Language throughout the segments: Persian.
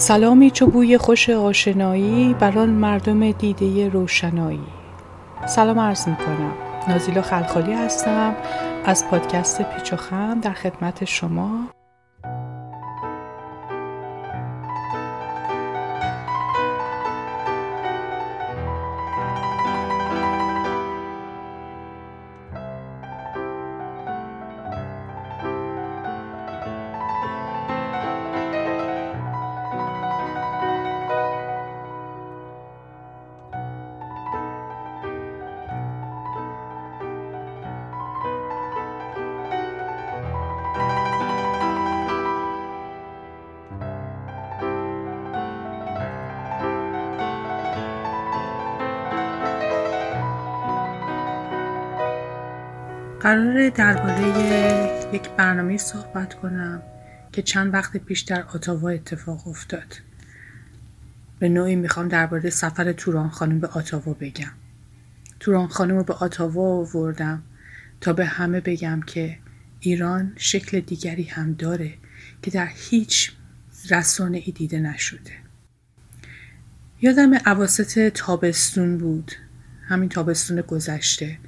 سلامی چو بوی خوش آشنایی بر آن مردم دیده روشنایی. سلام عرض می کنم نازیلا خلخالی هستم. از پادکست پیچ و خم در خدمت شما. درباره یک برنامه صحبت کنم که چند وقت پیش در آتاوا اتفاق افتاد. به نوعی می‌خوام درباره سفر توران خانم به آتاوا بگم. توران خانم رو به آتاوا آوردم تا به همه بگم که ایران شکل دیگری هم داره که در هیچ رسانه ای دیده نشده. یادم عواسط تابستون بود. همین تابستون گذشته.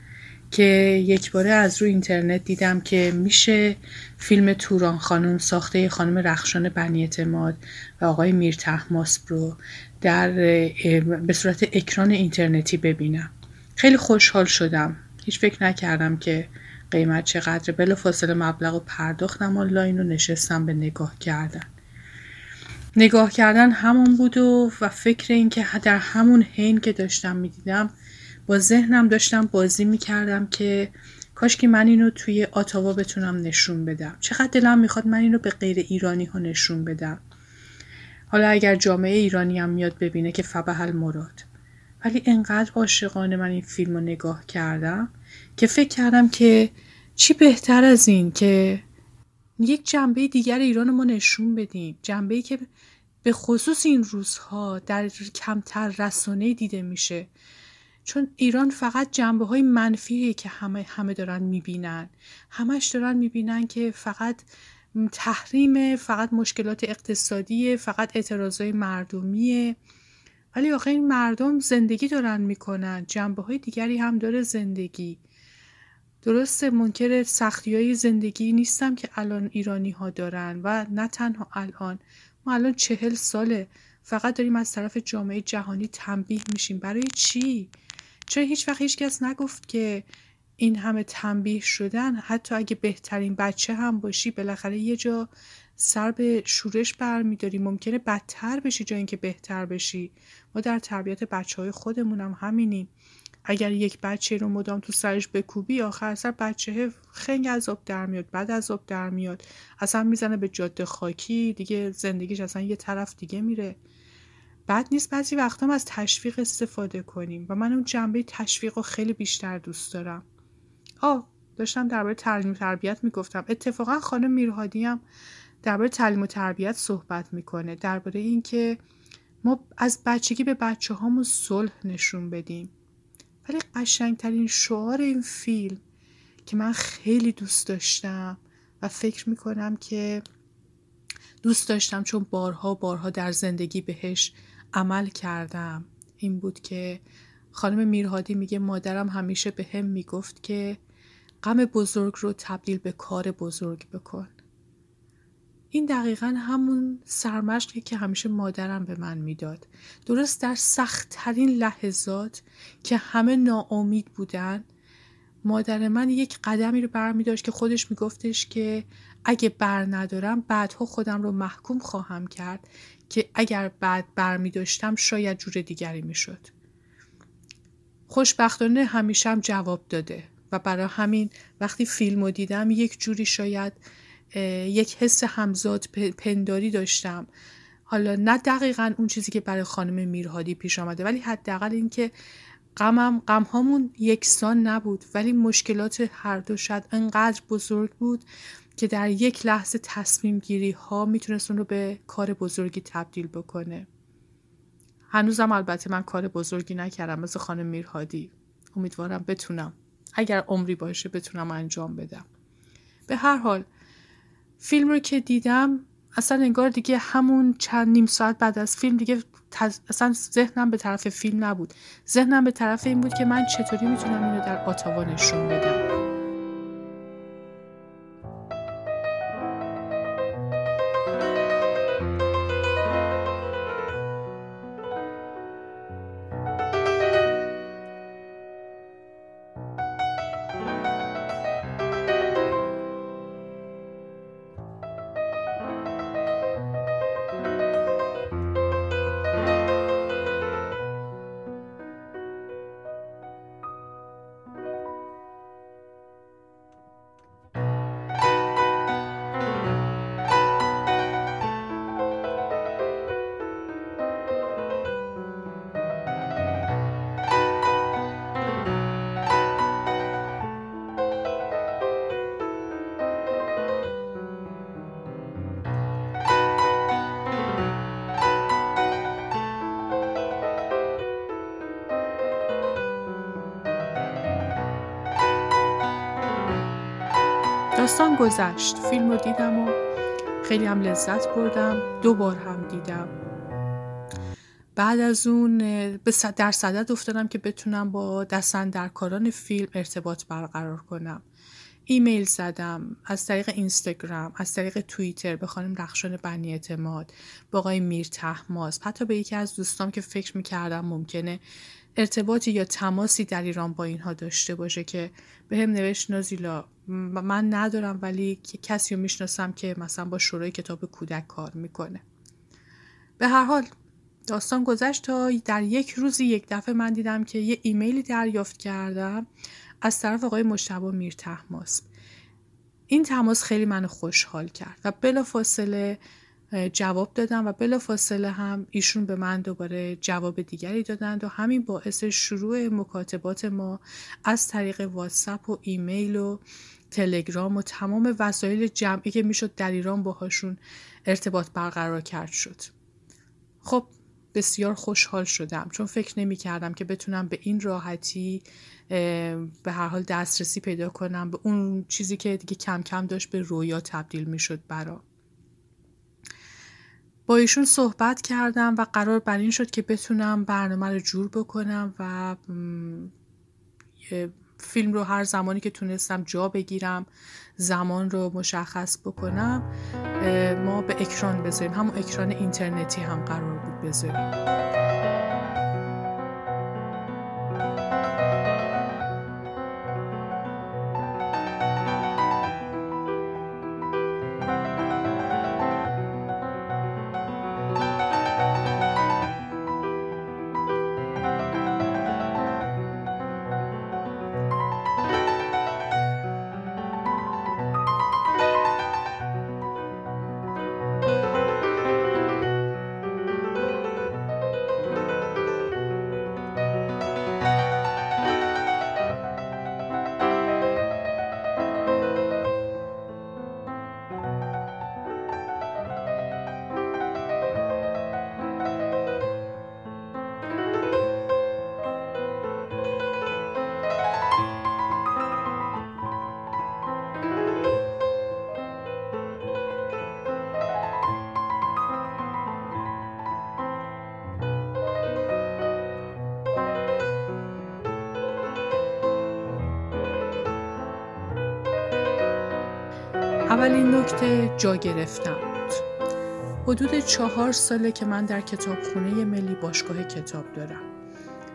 که یک باره از روی اینترنت دیدم که میشه فیلم توران خانم ساخته خانم رخشان بنی اعتماد و آقای میر تحماسب رو در به صورت اکران اینترنتی ببینم. خیلی خوشحال شدم. هیچ فکر نکردم که قیمت چقدر بلا فاصله مبلغ و پرداختم آنلاین و نشستم به نگاه کردن. نگاه کردن همون بود و, و فکر این که در همون حین که داشتم می‌دیدم ذهنم داشتم بازی می‌کردم که کاش که من اینو توی آتاوا بتونم نشون بدم. چقدر دلم می‌خواد من اینو به غیر ایرانی ها نشون بدم. حالا اگر جامعه ایرانی هم میاد ببینه که فبه مراد ولی انقدر عاشقانه من این فیلم رو نگاه کردم که فکر کردم که چی بهتر از این که یک جنبه دیگر ایران ما نشون بدیم. جنبه که به خصوص این روزها در کمتر رسانه دیده میشه. چون ایران فقط جنبه های منفیه که همه همه دارن می‌بینن. همش دارن می‌بینن که فقط تحریم فقط مشکلات اقتصادی فقط اعتراضای مردمیه. ولی آخه این مردم زندگی دارن می‌کنن. جنبه های دیگری هم داره زندگی. درسته منکر سختی های زندگی نیستم که الان ایرانی ها دارن و نه تنها الان. ما الان چهل ساله. فقط داریم از طرف جامعه جهانی تنبیه میشیم. برای چی؟ چرا هیچ وقت هیچ کس نگفت که این همه تنبیه شدن؟ حتی اگه بهترین بچه هم باشی بالاخره یه جا سر به شورش برمیداری. ممکنه بدتر بشی جا اینکه بهتر بشی. ما در تربیت بچه های خودمون هم همینیم اگر یک بچه رو مدام تو سرش بکوبی آخر سر بچه خنگ از آب در میاد بعد از آب در میاد. اصلا می‌زنه به جاده خاکی دیگه زندگیش اصلا یه طرف دیگه میره. بد نیست بعضی وقتا از تشویق استفاده کنیم و من اون جنبه تشویق رو خیلی بیشتر دوست دارم. آه داشتم درباره تعلیم و تربیت می‌گفتم. اتفاقا خانم میرهادی هم درباره تعلیم و تربیت صحبت می‌کنه. درباره اینکه ما از بچگی به بچه هامون صلح نشون بدیم. ولی قشنگترین شعار این فیلم که من خیلی دوست داشتم و فکر می‌کنم که دوست داشتم چون بارها بارها در زندگی بهش عمل کردم. این بود که خانم میرهادی میگه مادرم همیشه به هم می‌گفت که غم بزرگ رو تبدیل به کار بزرگ بکن. این دقیقا همون سرمشقی که همیشه مادرم به من می‌داد. درست در سختترین لحظات که همه ناامید بودن مادر من یک قدمی رو برمی داشت که خودش میگفتش که اگه بر ندارم بعدها خودم رو محکوم خواهم کرد که اگر بعد بر می داشتم شاید جور دیگری می شد. خوشبختانه همیشه هم جواب داده و برای همین وقتی فیلم رو دیدم یک جوری شاید یک حس همزاد پنداری داشتم حالا نه دقیقا اون چیزی که برای خانم میرهادی پیش آمده ولی حداقل اینکه غمم غم هامون یکسان نبود ولی مشکلات هر دو شاید انقدر بزرگ بود که در یک لحظه تصمیم گیری ها می‌تونست اون رو به کار بزرگی تبدیل بکنه. هنوزم البته من کار بزرگی نکردم مثل خانم میرهادی. امیدوارم بتونم. اگر عمری باشه بتونم انجام بدم. به هر حال فیلم رو که دیدم اصلا انگار دیگه همون چند نیم ساعت بعد از فیلم دیگه اصلا ذهنم به طرف فیلم نبود. ذهنم به طرف این بود که من چطوری می‌تونم اینو در آتاوا نشون بدم. داستان گذشت. فیلم رو دیدم و خیلی هم لذت بردم. دو بار هم دیدم. بعد از اون در صدد افتادم که بتونم با کاران فیلم ارتباط برقرار کنم. ایمیل زدم. از طریق اینستاگرام از طریق توییتر به خانم رخشان بنی اعتماد با آقای میر تحماس. حتی به یکی از دوستام که فکر می‌کردم ممکنه ارتباطی یا تماسی در ایران با اینها داشته باشه که به هم نوشت نازیلا من ندارم ولی کسی رو می‌شناسم که مثلا با شورای کتاب کودک کار می‌کنه. به هر حال داستان گذشت تا در یک روزی یک دفعه من دیدم که یه ایمیلی دریافت کردم از طرف آقای مشتبه میر تحماس این تماس خیلی منو خوشحال کرد و بلا فاصله جواب دادم و بلا فاصله هم ایشون به من دوباره جواب دیگری دادند و همین باعث شروع مکاتبات ما از طریق واتساپ و ایمیل و تلگرام و تمام وسایل جمعی که می‌شد در ایران باهاشون ارتباط برقرار کرد شد. خب بسیار خوشحال شدم چون فکر نمی کردم که بتونم به این راحتی به هر حال دسترسی پیدا کنم به اون چیزی که دیگه کم کم داشت به رویا تبدیل می شد برا با ایشون صحبت کردم و قرار بر این شد که بتونم برنامه رو جور بکنم و فیلم رو هر زمانی که تونستم جا بگیرم زمان رو مشخص بکنم ما به اکران بذاریم. همون اکران اینترنتی هم قرار بود بذاریم. اولین نکته جا گرفتم بود حدود چهار ساله که من در کتابخونه ملی باشگاه کتاب دارم.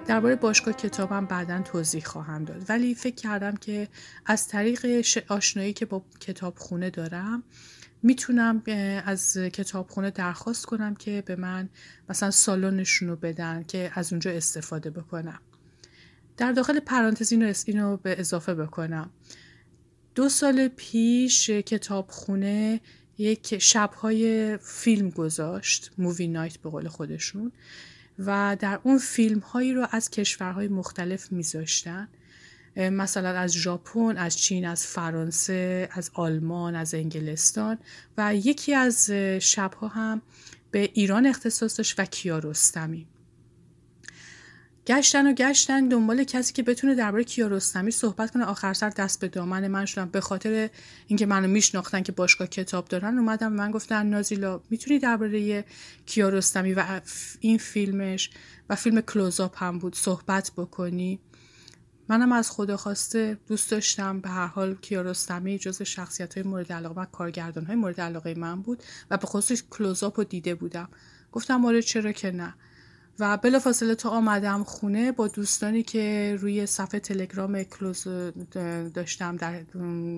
درباره باشگاه کتابم بعدا توضیح خواهم داد. ولی فکر کردم که از طریق آشنایی که با کتابخونه دارم می‌تونم از کتابخونه درخواست کنم که به من مثلا سالنشون رو بدن که از اونجا استفاده بکنم. در داخل پرانتز اینو به اضافه بکنم. دو سال پیش کتابخونه یک شبهای فیلم گذاشت مووی نایت به قول خودشون و در اون فیلم هایی رو از کشورهای مختلف میذاشتن. مثلا از ژاپن، از چین، از فرانسه، از آلمان، از انگلستان و یکی از شبها هم به ایران اختصاص داشت و کیارستمی. گشتن و گشتن دنبال کسی که بتونه درباره کیارستمی صحبت کنه. آخر سر دست به دامن من شدم. به خاطر اینکه منو میشناختن که باشگاه کتاب دارن اومدم من گفتن نازیلا می‌تونی درباره کیارستمی و این فیلمش و فیلم کلوزاپ هم بود صحبت بکنی؟ منم از خدا خواسته دوست داشتم. به هر حال کیارستمی جز شخصیت های مورد علاقه و کارگردان های مورد علاقه من بود و به خصوص کلوزاپ رو دیده بودم. گفتم آره چرا که نه. و بلافاصله تا آمدم خونه با دوستانی که روی صفحه تلگرام کلوز داشتم در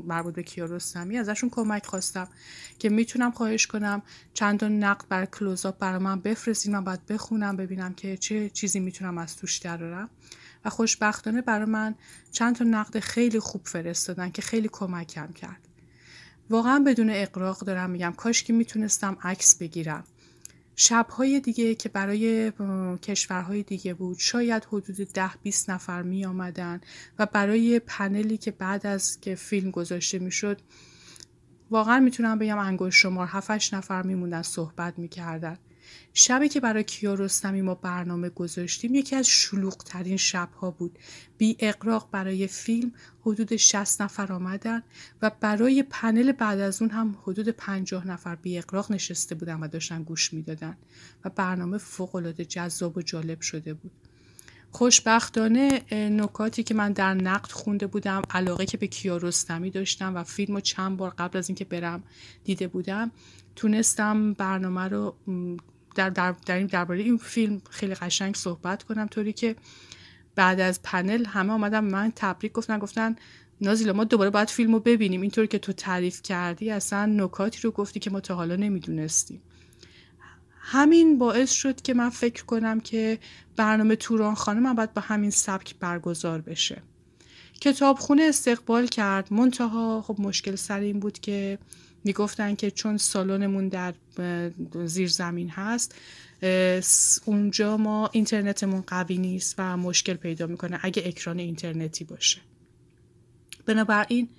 مربوط به کیارستمی ازشون کمک خواستم که می‌تونم خواهش کنم چند تا نقد بر کلوزاپ برای من بفرستین من باید بخونم ببینم که چه چیزی می‌تونم از توش درارم و خوشبختانه برای من چند تا نقد خیلی خوب فرستادن که خیلی کمکم کرد. واقعا بدون اقراق دارم میگم کاش که می‌تونستم عکس بگیرم. شبهای دیگه که برای کشورهای دیگه بود شاید حدود ده 20 نفر می آمدن و برای پنلی که بعد از که فیلم گذاشته می‌شد واقعا می‌تونم بگم انگوش شمار 7 نفر میموندن صحبت می‌کردن. شبی که برای کیارستمی ما برنامه گذاشتیم یکی از شلوغ ترین شبها بود. بی اقراق برای فیلم حدود 60 نفر آمدن و برای پنل بعد از اون هم حدود 50 نفر بی اقراق نشسته بودن و داشتن گوش می‌دادن و برنامه فوق العاده جذاب و جالب شده بود. خوشبختانه نکاتی که من در نقد خونده بودم علاقه که به کیارستمی داشتم و فیلم رو چند بار قبل از اینکه برم دیده بودم تونستم برنامه رو در, در, در این درباره این فیلم خیلی قشنگ صحبت کنم. طوری که بعد از پنل همه آمدن من تبریک گفتن گفتن نازیلا ما دوباره باید فیلم رو ببینیم. اینطور که تو تعریف کردی اصلا نکاتی رو گفتی که ما تا حالا نمی‌دونستیم. همین باعث شد که من فکر کنم که برنامه توران خانه من باید با همین سبک برگزار بشه. کتابخونه استقبال کرد. منتها خب مشکل سر این بود که می‌گفتن که چون سالنمون در زیر زمین هست اونجا ما اینترنتمون قوی نیست و مشکل پیدا می‌کنه اگه اکران اینترنتی باشه. بنابراین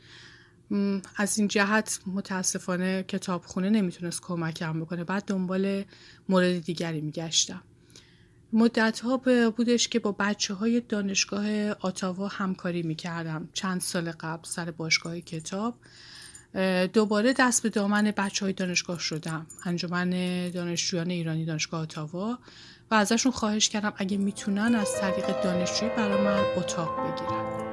از این جهت متاسفانه کتابخونه نمی‌تونست کمکم بکنه. بعد دنبال مورد دیگری میگشتم. مدت ها بودش که با بچه های دانشگاه آتاوا همکاری می‌کردم. چند سال قبل سر باشگاه کتاب. دوباره دست به دامن بچه های دانشگاه شدم. انجمن دانشجویان ایرانی دانشگاه آتاوا و ازشون خواهش کردم اگه می‌تونن از طریق دانشجویی برای من اتاق بگیرن.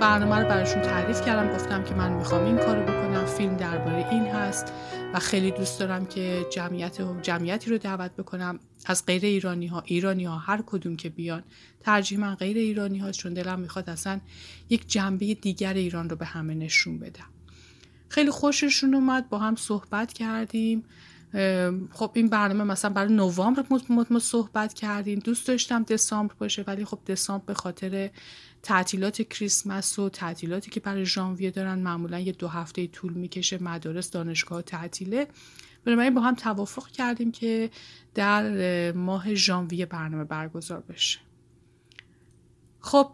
برنامه رو براشون تعریف کردم گفتم که من می‌خوام این کارو بکنم فیلم درباره این هست و خیلی دوست دارم که جمعیت و جمعیتی رو دعوت بکنم. از غیر ایرانی ها ایرانی ها هر کدوم که بیان ترجیح من غیر ایرانی ها چون دلم می‌خواد اصلا یک جنبه دیگر ایران رو به همه نشون بدم. خیلی خوششون اومد با هم صحبت کردیم. خب این برنامه مثلا برای نوامبر ما صحبت کردیم. دوست داشتم دسامبر باشه ولی خب دسامبر به خاطر تعطیلات کریسمس و تعطیلاتی که برای ژانویه دارن معمولا یه دو هفته طول می‌کشه مدارس دانشگاه تعطیله. بنابراین با هم توافق کردیم که در ماه ژانویه برنامه برگزار بشه. خب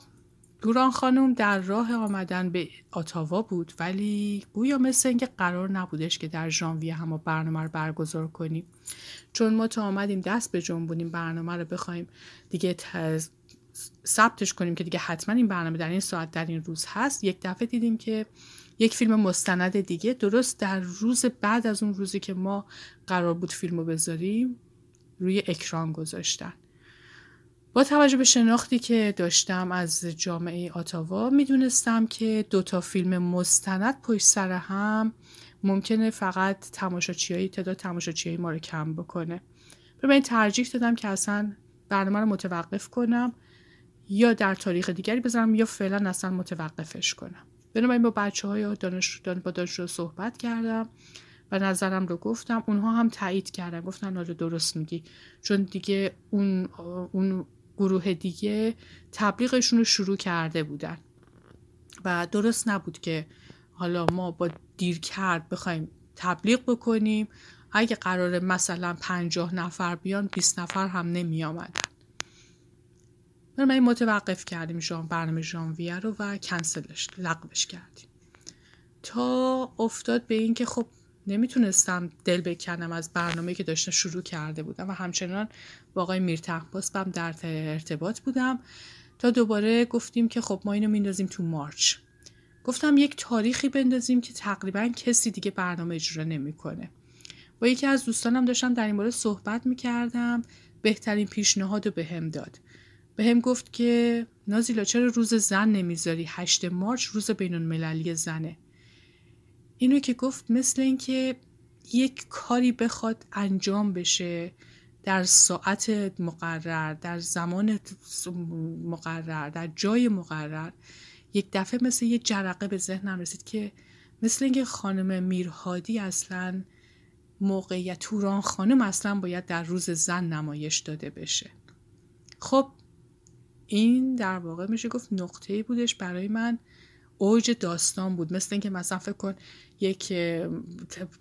دوران خانم در راه آمدن به آتاوا بود ولی گویا مثل اینکه قرار نبودش که در ژانویه هم برنامه رو برگزار کنیم. چون ما تا آمدیم دست به جنبونیم برنامه رو بخوایم دیگه ثبتش کنیم که دیگه حتما این برنامه در این ساعت در این روز هست. یک دفعه دیدیم که یک فیلم مستند دیگه درست در روز بعد از اون روزی که ما قرار بود فیلم رو بذاریم روی اکران گذاشتن. با توجه به شناختی که داشتم از جامعه آتاوا می‌دونستم که دوتا فیلم مستند پشت سر هم ممکنه فقط تماشاچیایی تعداد تماشاچیایی ما رو کم بکنه. به من ترجیح دادم که اصلا برنامه رو متوقف کنم یا در تاریخ دیگری بذارم یا فعلا اصلا متوقفش کنم. بنابراین با بچه های دانش با دانش رو صحبت کردم و نظرم رو گفتم. اونها هم تایید کردن. گفتن آره درست میگی. چون دیگه اون, اون گروه دیگه تبلیغشون رو شروع کرده بودن. و درست نبود که حالا ما با دیر کرد بخوایم تبلیغ بکنیم. اگه قرار مثلا پنجاه نفر بیان 20 نفر هم نمی آمدن من متوقف کردیم جان برنامه ژانویه رو و کنسلش لغوش کردیم. تا افتاد به این که خب نمی‌تونستم دل بکنم از برنامه که داشته شروع کرده بودم و همچنان با آقای میرتحباس بم در ارتباط بودم. تا دوباره گفتیم که خب ما اینو میندازیم تو مارچ. گفتم یک تاریخی بندازیم که تقریبا کسی دیگه برنامه اجرا نمی‌کنه. با یکی از دوستانم داشتم در این باره صحبت می‌کردم. بهترین پیشنهاد رو به هم داد. به هم گفت که نازیلا چرا روز زن نمی‌ذاری؟ هشت مارچ روز بین المللی زنه. اینو که گفت مثل اینکه یک کاری بخواد انجام بشه در ساعت مقرر در زمان مقرر در جای مقرر یک دفعه مثل یه جرقه به ذهنم رسید که مثل اینکه خانم میرهادی اصلا موقعیت توران خانم اصلا باید در روز زن نمایش داده بشه. خب این در واقع میشه گفت نقطه بودش برای من. اوج داستان بود. مثل اینکه مثلا فکر کن یک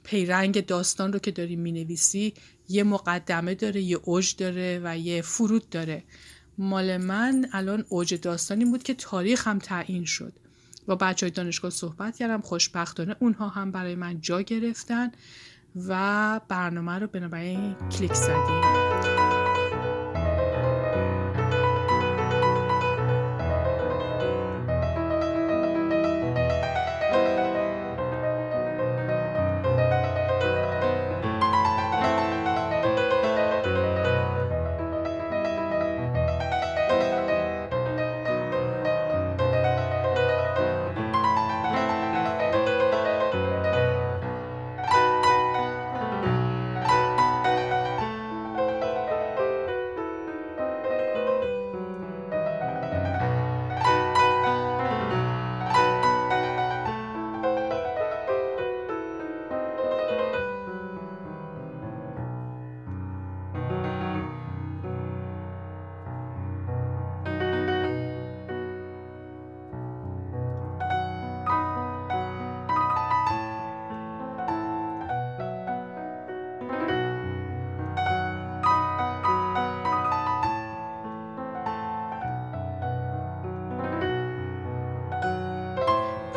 پیرنگ داستان رو که داری می‌نویسی یه مقدمه داره یه اوج داره و یه فرود داره. مال من الان اوج داستانی بود که تاریخ هم تعیین شد. با بچه های دانشگاه صحبت کردم خوشبختانه اونها هم برای من جا گرفتن و برنامه رو بنابراین کلیک زدیم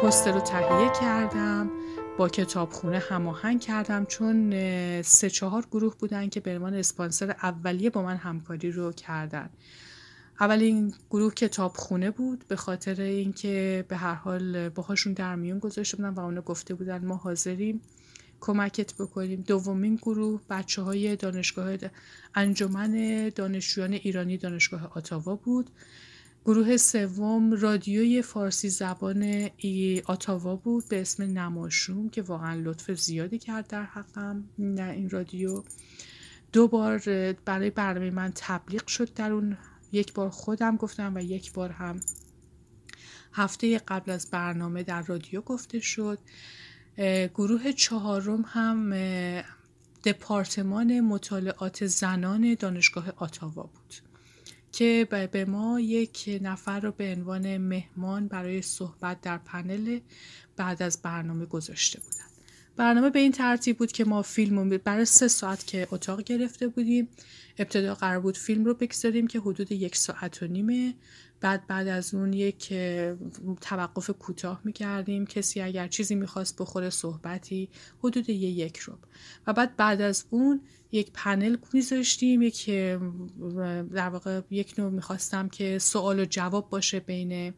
پوستر رو تهیه کردم با کتابخونه هماهنگ کردم چون سه چهار گروه بودن که به عنوان اسپانسر اولیه با من همکاری رو کردن. اولین گروه کتابخونه بود به خاطر اینکه به هر حال باهاشون در میون گذاشته بودن و اونا گفته بودن ما حاضریم کمکت بکنیم. دومین گروه بچه های دانشگاه انجمن دانشجویان ایرانی دانشگاه آتاوا بود. گروه سوم رادیوی فارسی زبان ای آتاوا بود به اسم نماشوم که واقعا لطف زیادی کرد در حقم نه این رادیو. دو بار برای برنامه من تبلیغ شد در اون. یک بار خودم گفتم و یک بار هم هفته قبل از برنامه در رادیو گفته شد. گروه چهارم هم دپارتمان مطالعات زنان دانشگاه آتاوا بود. که به ما یک نفر رو به عنوان مهمان برای صحبت در پنل بعد از برنامه گذاشته بودن. برنامه به این ترتیب بود که ما فیلم برای سه ساعت که اتاق گرفته بودیم ابتدا قرار بود فیلم رو بگذاریم که حدود یک ساعت و نیمه. بعد بعد از اون یک توقف کوتاه می‌کردیم. کسی اگر چیزی می‌خواست بخوره صحبتی حدود یک رو. و بعد بعد از اون یک پنل میذاشتیم یک در واقع یک نوع می‌خواستم که سوال و جواب باشه بین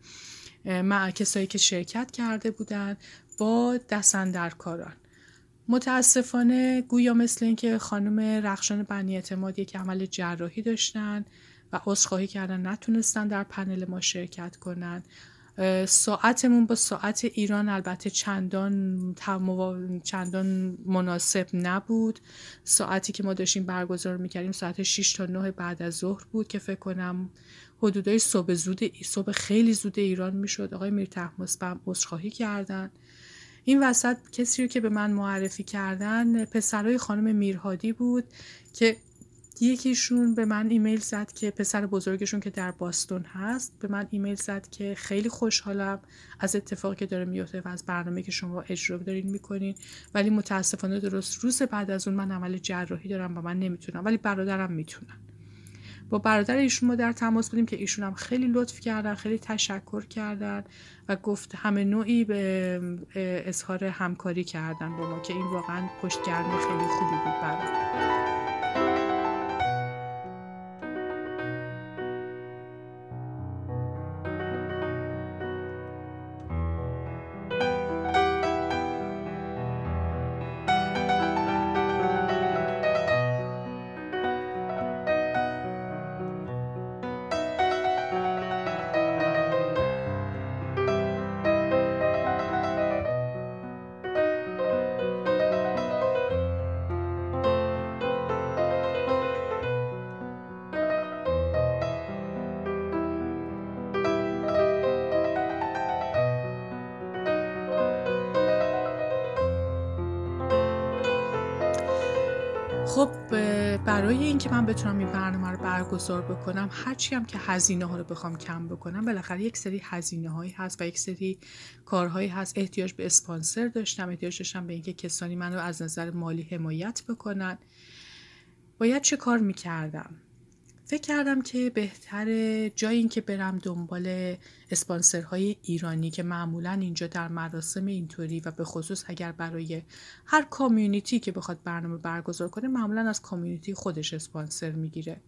کسایی که شرکت کرده بودن با دستندرکاران متاسفانه گویا مثل اینکه خانم رخشان بنی اعتماد یک عمل جراحی داشتن و عذرخواهی کردن نتونستن در پنل ما شرکت کنن. ساعتمون با ساعت ایران البته چندان چندان مناسب نبود. ساعتی که ما داشتیم برگزار می‌کردیم ساعت 6 تا 9 بعد از ظهر بود که فکر کنم حدودای صبح زود صبح خیلی زود ایران می‌شد. آقای میر تحمس بم عذرخواهی کردن. این وسط کسی رو که به من معرفی کردن پسرای خانم میرهادی بود که یکیشون به من ایمیل زد که پسر بزرگشون که در باستون هست به من ایمیل زد که خیلی خوشحالم از اتفاقی که داره میفته و از برنامه که شما اجرا دارین می‌کنین. ولی متاسفانه درست روز بعد از اون من عمل جراحی دارم و من نمی‌تونم ولی برادرم می‌تونن. با برادر ایشون ما در تماس بودیم که ایشون هم خیلی لطف کردن خیلی تشکر کردن و گفت همه نوعی به اظهار همکاری کردن با ما که این واقعا پشتگرمی خیلی خوبی بود برای برای اینکه من بتونم این برنامه رو برگزار بکنم هرچی هم که هزینه ها رو بخوام کم بکنم بالاخره یک سری هزینه هایی هست و یک سری کارهایی هست. احتیاج به اسپانسر داشتم احتیاج داشتم به اینکه کسانی منو از نظر مالی حمایت بکنن. باید چه کار می‌کردم؟ فکر کردم که بهتر جای این که برم دنبال اسپانسرهای ایرانی که معمولا اینجا در مراسم اینطوری و به خصوص اگر برای هر کامیونیتی که بخواد برنامه برگزار کنه معمولا از کامیونیتی خودش اسپانسر می‌گیره.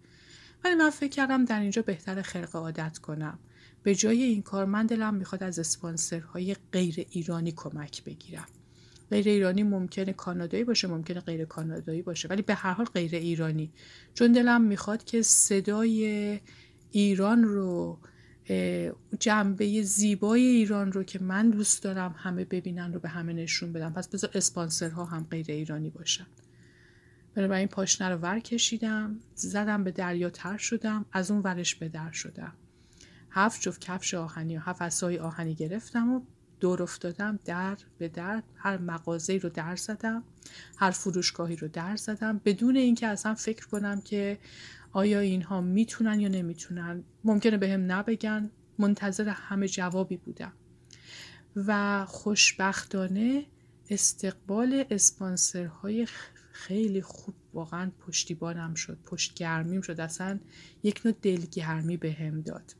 ولی من فکر کردم در اینجا بهتر خرق عادت کنم. به جای این کار من دلم می‌خواد از اسپانسرهای غیر ایرانی کمک بگیرم. غیر ایرانی ممکنه کانادایی باشه ممکنه غیر کانادایی باشه ولی به هر حال غیر ایرانی. چون دلم می‌خواد که صدای ایران رو جنبه زیبای ایران رو که من دوست دارم همه ببینن رو به همه نشون بدم. پس بذار اسپانسرها هم غیر ایرانی باشن. بنابراین پاشنه رو ور کشیدم زدم به دریا تر شدم از اون ورش به در شدم. هفت جفت کفش آهنی و هفت اسای آهنی گرفتم و دور افتادم در به در هر مغازه رو در زدم هر فروشگاهی رو در زدم بدون اینکه اصلا فکر کنم که آیا اینها می‌تونن یا نمی‌تونن. ممکنه به هم نبگن منتظر همه جوابی بودم. و خوشبختانه استقبال اسپانسرهای خیلی خوب واقعا پشتیبانم شد پشتگرمیم شد اصلا یک نوع دلگرمی به هم داد.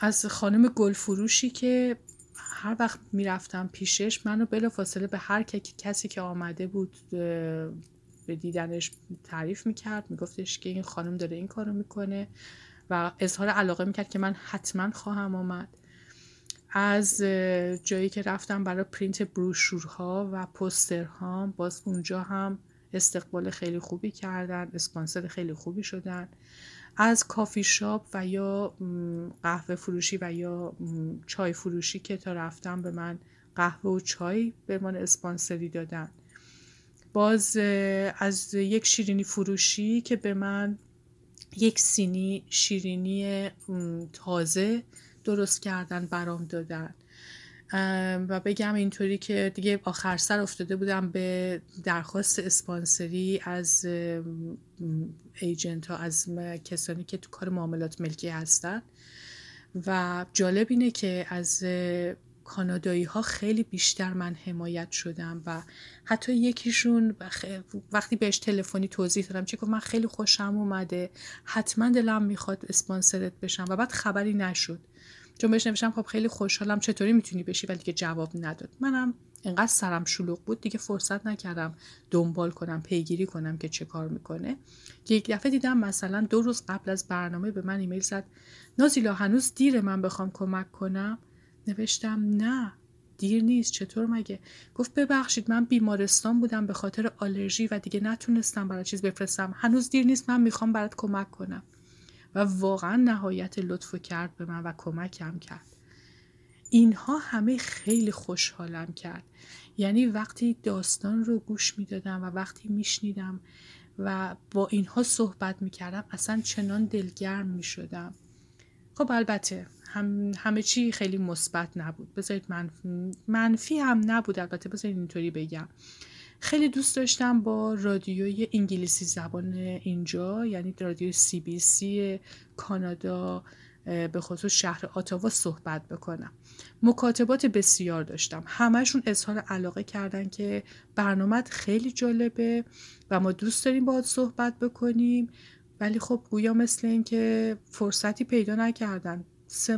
از خانم گلفروشی که هر وقت می‌رفتم پیشش منو بلا فاصله به هر کسی که آمده بود به دیدنش تعریف می‌کرد میگفتش که این خانم داره این کارو می‌کنه و اظهار علاقه می‌کرد که من حتما خواهم آمد. از جایی که رفتم برای پرینت بروشورها و پوسترها باز اونجا هم استقبال خیلی خوبی کردن اسپانسر خیلی خوبی شدن. از کافی شاپ و یا قهوه فروشی و یا چای فروشی که تا رفتم به من قهوه و چای به من اسپانسری دادن. باز از یک شیرینی فروشی که به من یک سینی شیرینی تازه درست کردن برام دادن. و بگم اینطوری که دیگه آخر سر افتاده بودم به درخواست اسپانسری از ایجنت ها از کسانی که تو کار معاملات ملکی هستن. و جالب اینه که از کانادایی ها خیلی بیشتر من حمایت شدم و حتی یکیشون وقتی بهش تلفنی توضیح دادم چه گفت من خیلی خوشم اومده حتما دلم می‌خواد اسپانسرت بشم و بعد خبری نشد. چون بهش نوشتم خب خیلی خوشحالم چطوری می‌تونی بشی؟ ولی دیگه جواب نداد. منم انقدر سرم شلوغ بود دیگه فرصت نکردم دنبال کنم پیگیری کنم که چه کار می‌کنه. که یک دفعه دیدم مثلا دو روز قبل از برنامه به من ایمیل زد. نازیلا هنوز دیر من بخوام کمک کنم؟ نوشتم نه دیر نیست. چطور مگه؟ گفت ببخشید من بیمارستان بودم به خاطر آلرژی و دیگه نتونستم برای چیز بفرستم. هنوز دیر نیست من می‌خوام برات کمک کنم. و واقعا نهایت لطف کرد به من و کمکم کرد. اینها همه خیلی خوشحالم کرد. یعنی وقتی داستان رو گوش می‌دادم و وقتی میشنیدم و با اینها صحبت می‌کردم اصلا چنان دلگرم می‌شدم. خب البته هم همه چی خیلی مثبت نبود. بذارید منفی, منفی هم نبود البته بذارید اینطوری بگم. خیلی دوست داشتم با رادیوی انگلیسی زبان اینجا یعنی رادیو سی بی سی کانادا به خصوص شهر آتاوا صحبت بکنم. مکاتبات بسیار داشتم. همهشون اظهار علاقه کردن که برنامه خیلی جالبه و ما دوست داریم باید صحبت بکنیم. ولی خب گویا مثل این که فرصتی پیدا نکردن.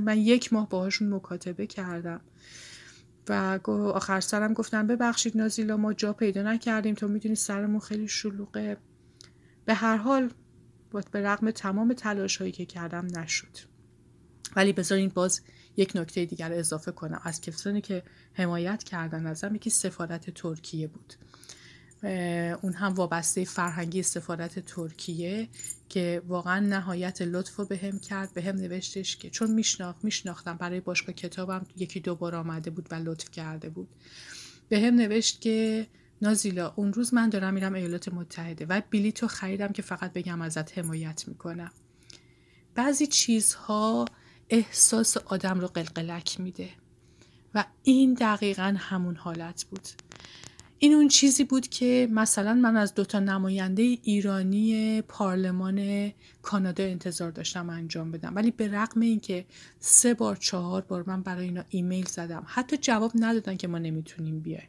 من یک ماه باهاشون مکاتبه کردم. و آخر سرم گفتم ببخشید نازیلا ما جا پیدا نکردیم. تو می‌دونی سرمون خیلی شلوغه. به هر حال به رغم تمام تلاش هایی که کردم نشد. ولی بذارین باز یک نکته دیگر اضافه کنم. از کسانی که حمایت کردن ازم یکی سفارت ترکیه بود. اون هم وابسته فرهنگی سفارت ترکیه که واقعا نهایت لطف رو به هم کرد به هم نوشتش که چون میشناخت میشناختم. برای باشگاه کتابم یکی دو بار آمده بود و لطف کرده بود. به هم نوشت که نازیلا اون روز من دارم میرم ایالات متحده و بلیتو خریدم که فقط بگم ازت حمایت می‌کنم. بعضی چیزها احساس آدم رو قلقلک میده و این دقیقا همون حالت بود. این اون چیزی بود که مثلا من از دوتا نماینده ایرانی پارلمان کانادا انتظار داشتم انجام بدم. ولی به رغم اینکه سه بار چهار بار من برای اینا ایمیل زدم حتی جواب ندادن که ما نمی‌تونیم بیایم.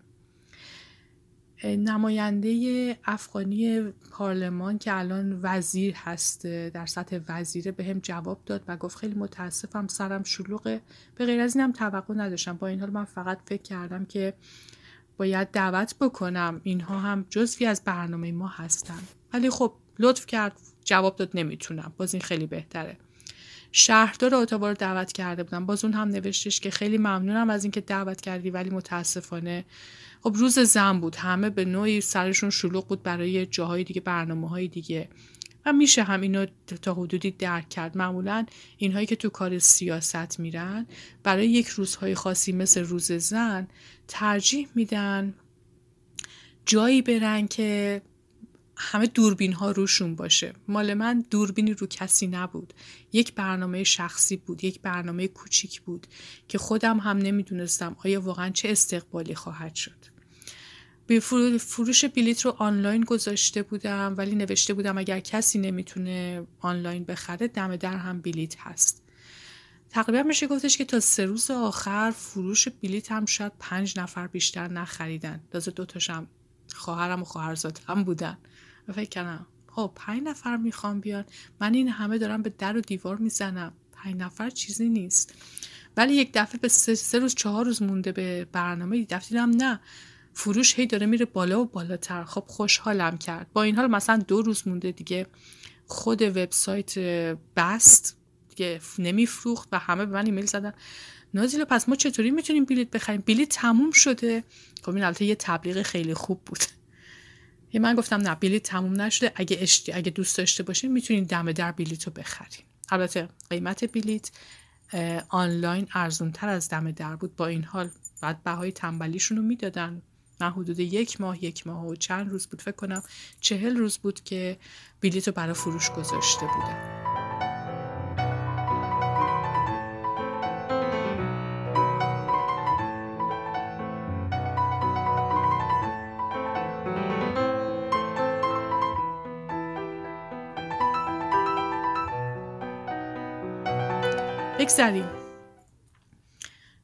نماینده افغانی پارلمان که الان وزیر هست در سطح وزیره به هم جواب داد و گفت خیلی متاسفم سرم شلوغه. به غیر از اینم توقع نداشتم. با این حال من فقط فکر کردم که باید دعوت بکنم. اینها هم جزوی از برنامه ما هستن. ولی خب لطف کرد جواب داد نمی‌تونم. باز این خیلی بهتره. شهردار اتابا رو دعوت کرده بودم. باز اون هم نوشتش که خیلی ممنونم از اینکه دعوت کردی ولی متاسفانه خب روز زن بود. همه به نوعی سرشون شلوغ بود برای جاهای دیگه برنامه های دیگه. و میشه هم اینو تا حدودی درک کرد. معمولا اینهایی که تو کار سیاست میرن برای یک روزهای خاصی مثل روز زن ترجیح میدن جایی برن که همه دوربین ها روشون باشه. مال من دوربینی رو کسی نبود. یک برنامه شخصی بود یک برنامه کوچیک بود که خودم هم نمی‌دونستم آیا واقعا چه استقبالی خواهد شد. فروش بلیت رو آنلاین گذاشته بودم ولی نوشته بودم اگر کسی نمی‌تونه آنلاین بخره دم در هم بلیت هست. تقریبا میشه گفتش که تا سه روز آخر فروش بلیت هم شاید پنج نفر بیشتر نخریدن. تازه دوتاشم خواهرم و خواهرزادم بودن. و فکر کردم خب پنج نفر می‌خوام بیان. من این همه دارم به در و دیوار می‌زنم. پنج نفر چیزی نیست. ولی یک دفعه به سه, روز چهار روز مونده به برنامه دیدم نه. فروش هی داره میره بالا و بالاتر. خب خوشحالم کرد. با این حال مثلا دو روز مونده دیگه. خود وبسایت بست دیگه نمیفروخت و همه به من ایمیل زدن. نازیلا پس ما چطوری می‌تونیم بلیت بخریم؟ بلیت تموم شده. خب این البته یه تبلیغ خیلی خوب بود. من گفتم نه بلیت تموم نشده. اگه اشتی اگه دوست داشته باشین می‌تونین دم در بلیت رو بخرین. البته قیمت بلیت آنلاین ارزون تر از دم در بود. با این حال بعد بهای تنبلیشون رو می‌دادن. من حدود یک ماه یک ماه و چند روز بود فکر کنم چهل روز بود که بلیت رو برای فروش گذاشته بودم بگذریم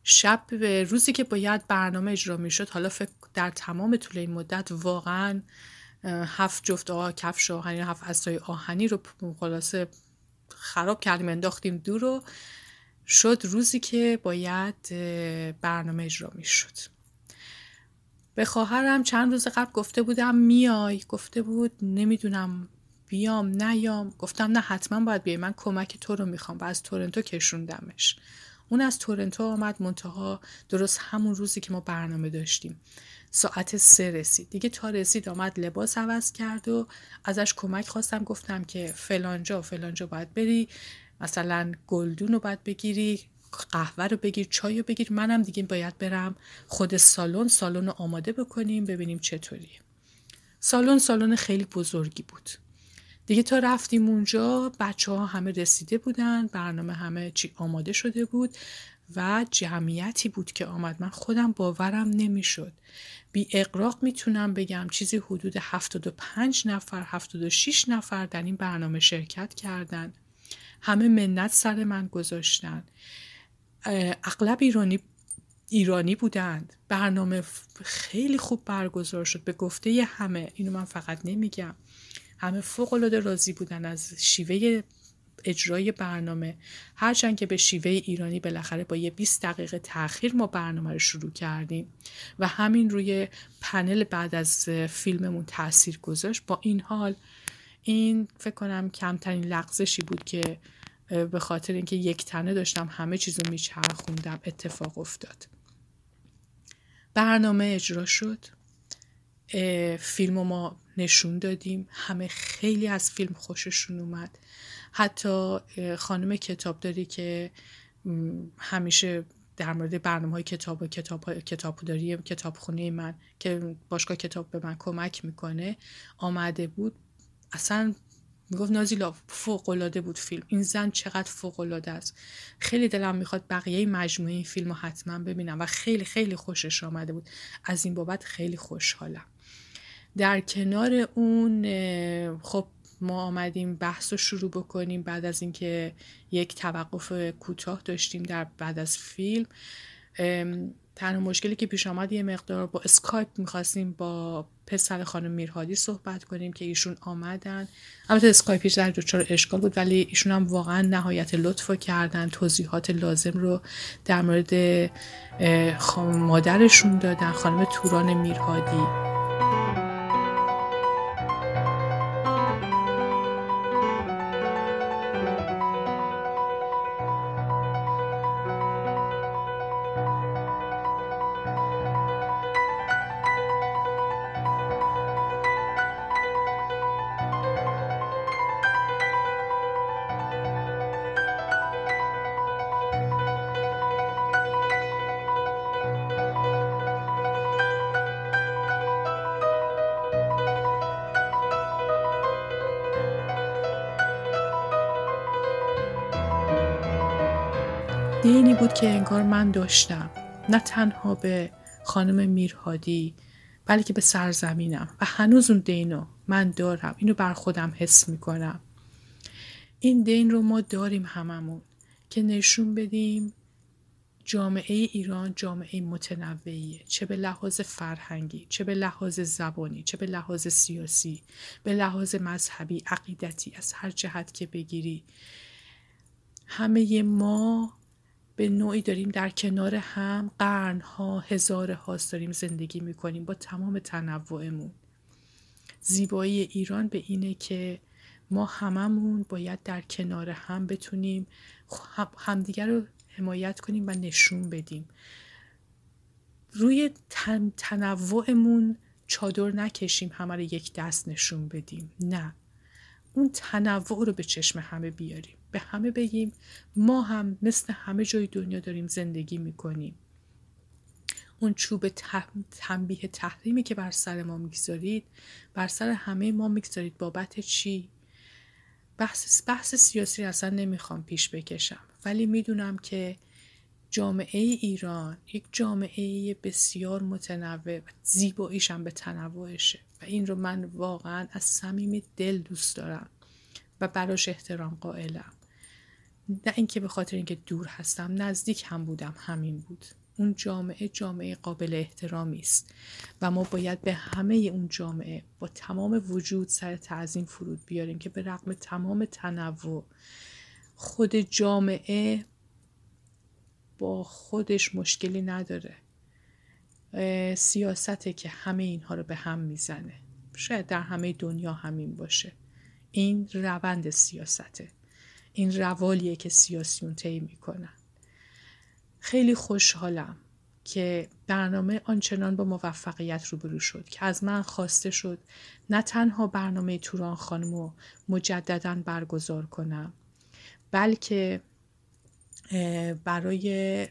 شب روزی که باید برنامه اجرا می‌شد حالا فکر در تمام طول این مدت واقعا هفت جفت آه کفش آهنی هفت اسای آهنی رو خلاصه خراب کردیم انداختیم دور و شد روزی که باید برنامه اجرا می‌شد. به خواهرم چند روز قبل گفته بودم میای گفته بود نمی‌دونم بیام نیام. گفتم نه حتما باید بیای. من کمک تو رو می‌خوام و از تورنتو کشوندمش. اون از تورنتو آمد منتها درست همون روزی که ما برنامه داشتیم. ساعت سه رسید. دیگه تا رسید آمد لباس عوض کرد و ازش کمک خواستم. گفتم که فلانجا فلانجا باید بری مثلا گلدون رو باید بگیری قهوه رو بگیر چای رو بگیر. منم دیگه باید برم خود سالن سالن رو آماده بکنیم ببینیم چطوریه. سالن سالن خیلی بزرگی بود. دیگه تا رفتیم اونجا بچه ها همه رسیده بودن برنامه همه چی آماده شده بود و جمعیتی بود که آمد. من خودم باورم نمی‌شد. بی اقراق می‌تونم بگم چیزی حدود 75 نفر 76 نفر در این برنامه شرکت کردن. همه منت سر من گذاشتن. اغلب ایرانی ایرانی بودند. برنامه خیلی خوب برگزار شد. به گفته همه. اینو من فقط نمیگم. همه فوق العاده راضی بودن از شیوه اجرای برنامه. هرچند که به شیوه ایرانی بالاخره با یه 20 دقیقه تاخیر ما برنامه رو شروع کردیم و همین روی پنل بعد از فیلممون تاثیر گذاشت. با این حال این فکر کنم کمترین لغزشی بود که به خاطر اینکه یک تنه داشتم همه چیزو میچرخوندم اتفاق افتاد. برنامه اجرا شد. فیلم ما نشون دادیم. همه خیلی از فیلم خوششون اومد. حتی خانم کتابداری که همیشه در مورد برنامه های کتاب و کتاب کتابداری کتابخونه من که باشگاه کتاب به من کمک می‌کنه آمده بود. اصلا می‌گفت نازیلا فوق العاده بود فیلم. این زن چقدر فوق العاده است. خیلی دلم می‌خواد بقیه مجموعه این فیلم رو حتما ببینم و خیلی خیلی خوشش آمده بود. از این بابت خیلی خوشحالم. در کنار اون خب ما آمدیم بحث رو شروع بکنیم بعد از اینکه یک توقف کوتاه داشتیم در بعد از فیلم. تنها مشکلی که پیش آمد یه مقدار با اسکایپ می‌خواستیم با پسر خانم میرهادی صحبت کنیم که ایشون آمدن. البته اسکایپیش در دچار اشکال بود ولی ایشون هم واقعا نهایت لطف کردن توضیحات لازم رو در مورد مادرشون دادن خانم توران میرهادی. دینی بود که انگار من داشتم. نه تنها به خانم میرهادی بلکه به سرزمینم. و هنوز اون دینو من دارم. اینو بر خودم حس می‌کنم. این دین رو ما داریم هممون. که نشون بدیم جامعه ایران جامعه متنوعیه. چه به لحاظ فرهنگی چه به لحاظ زبانی چه به لحاظ سیاسی به لحاظ مذهبی عقیدتی از هر جهت که بگیری. همه ما به نوعی داریم در کنار هم قرنها هزار هاست داریم زندگی می‌کنیم با تمام تنوعمون. زیبایی ایران به اینه که ما هممون باید در کنار هم بتونیم همدیگر رو حمایت کنیم و نشون بدیم. روی تنوعمون چادر نکشیم همه رو یک دست نشون بدیم. نه. اون تنوع رو به چشم همه بیاریم. به همه بگیم ما هم مثل همه جای دنیا داریم زندگی می‌کنیم. اون چوب تنبیه تحریمی که بر سر ما می‌گذارید بر سر همه ما می‌گذارید. بابت چی؟ بحث, بحث سیاسی اصلا نمی‌خوام پیش بکشم. ولی می‌دونم که جامعه ایران یک جامعه بسیار متنوع و زیباییش هم به تنوعشه. و این رو من واقعا از صمیم دل دوست دارم و براش احترام قائلم. نه اینکه به خاطر اینکه دور هستم نزدیک هم بودم همین بود. اون جامعه جامعه قابل احترامی است و ما باید به همه اون جامعه با تمام وجود سر تعظیم فرود بیاریم که به رغم تمام تنوع خود جامعه با خودش مشکلی نداره. سیاسته که همه اینها رو به هم می‌زنه. شاید در همه دنیا همین باشه. این روند سیاسته. این روالیه که سیاسیون طی می‌کنن خیلی خوشحالم که برنامه آنچنان با موفقیت روبرو شد که از من خواسته شد نه تنها برنامه توران خانم رو مجددا برگزار کنم بلکه برای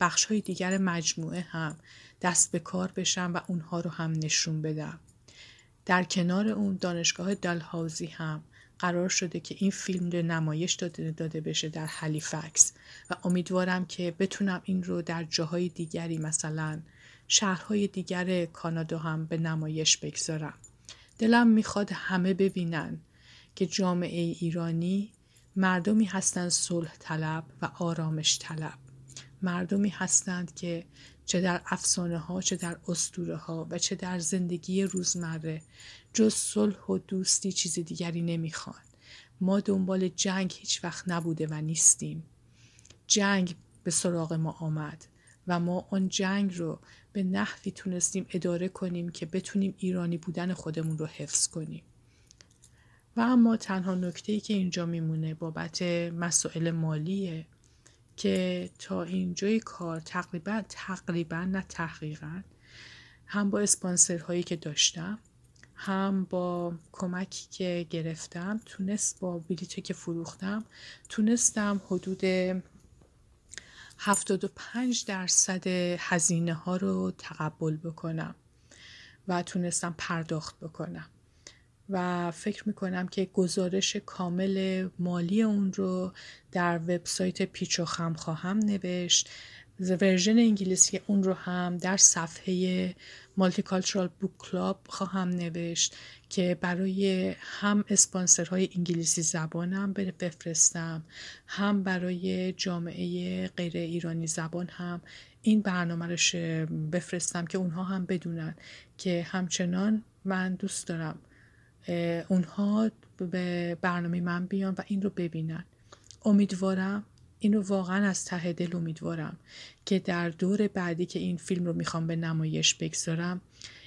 بخش های دیگر مجموعه هم دست به کار بشم و اونها رو هم نشون بدم. در کنار اون دانشگاه دالهاوزی هم قرار شده که این فیلم رو نمایش داده, داده بشه در هلیفکس و امیدوارم که بتونم این رو در جاهای دیگری مثلا شهرهای دیگر کانادا هم به نمایش بگذارم. دلم می‌خواد همه ببینن که جامعه ایرانی مردمی هستند صلح طلب و آرامش طلب. مردمی هستند که چه در افسانه ها چه در اسطوره ها و چه در زندگی روزمره جز صلح و دوستی چیز دیگری نمی‌خوان. ما دنبال جنگ هیچ وقت نبوده و نیستیم. جنگ به سراغ ما آمد و ما آن جنگ رو به نحوی تونستیم اداره کنیم که بتونیم ایرانی بودن خودمون رو حفظ کنیم. و اما تنها نکته ای که اینجا میمونه بابت مسائل مالیه که تا اینجای کار تقریبا تقریبا نه تحقیقا هم با اسپانسر هایی که داشتم هم با کمکی که گرفتم تونست با بلیطی که فروختم تونستم حدود 75 درصد هزینه ها رو تقبل بکنم و تونستم پرداخت بکنم. و فکر می‌کنم که گزارش کامل مالی اون رو در وبسایت پیچ و خم خواهم نوشت. version انگلیسی اون رو هم در صفحه Multicultural Book Club خواهم نوشت که برای هم اسپانسرهای انگلیسی زبانم بفرستم هم برای جامعه غیر ایرانی زبان هم این برنامه رو بفرستم که اونها هم بدونن که همچنان من دوست دارم اونها به برنامه من بیان و این رو ببینن. امیدوارم این رو واقعا از ته دل امیدوارم که در دور بعدی که این فیلم رو می‌خوام به نمایش بگذارم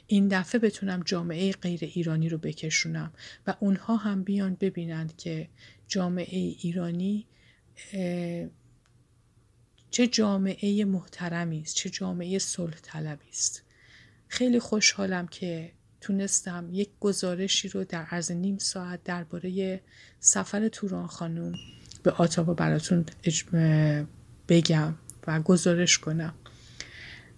این دفعه بتونم جامعه غیر ایرانی رو بکشونم و اونها هم بیان ببینند که جامعه ایرانی چه جامعه محترمی است چه جامعه صلح طلبی است. خیلی خوشحالم که تونستم یک گزارشی رو در عرض نیم ساعت درباره سفر توران خانم به آتاوا براتون بگم و گزارش کنم.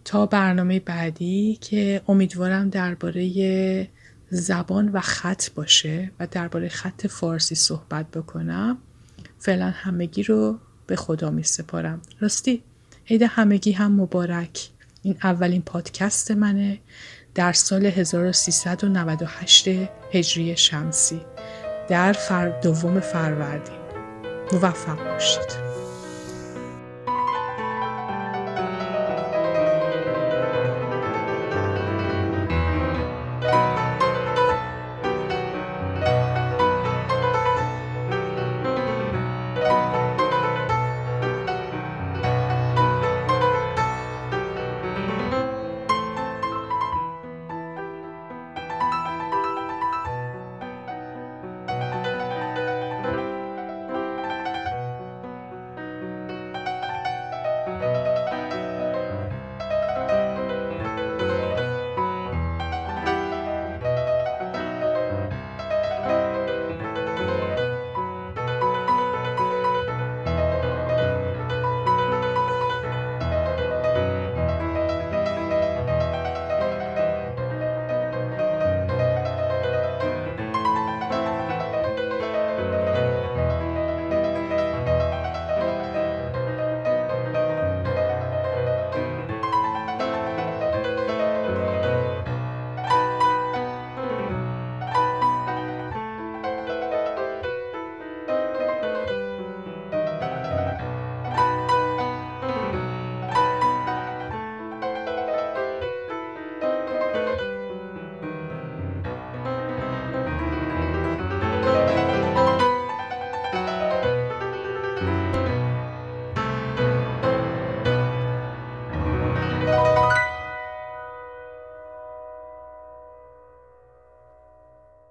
تا برنامه بعدی که امیدوارم درباره زبان و خط باشه و درباره خط فارسی صحبت بکنم. فعلا همگی رو به خدا می سپارم. راستی عید همگی هم مبارک. این اولین پادکست منه در سال 1398 هجری شمسی. در فر دوم فروردین. موفق باشید.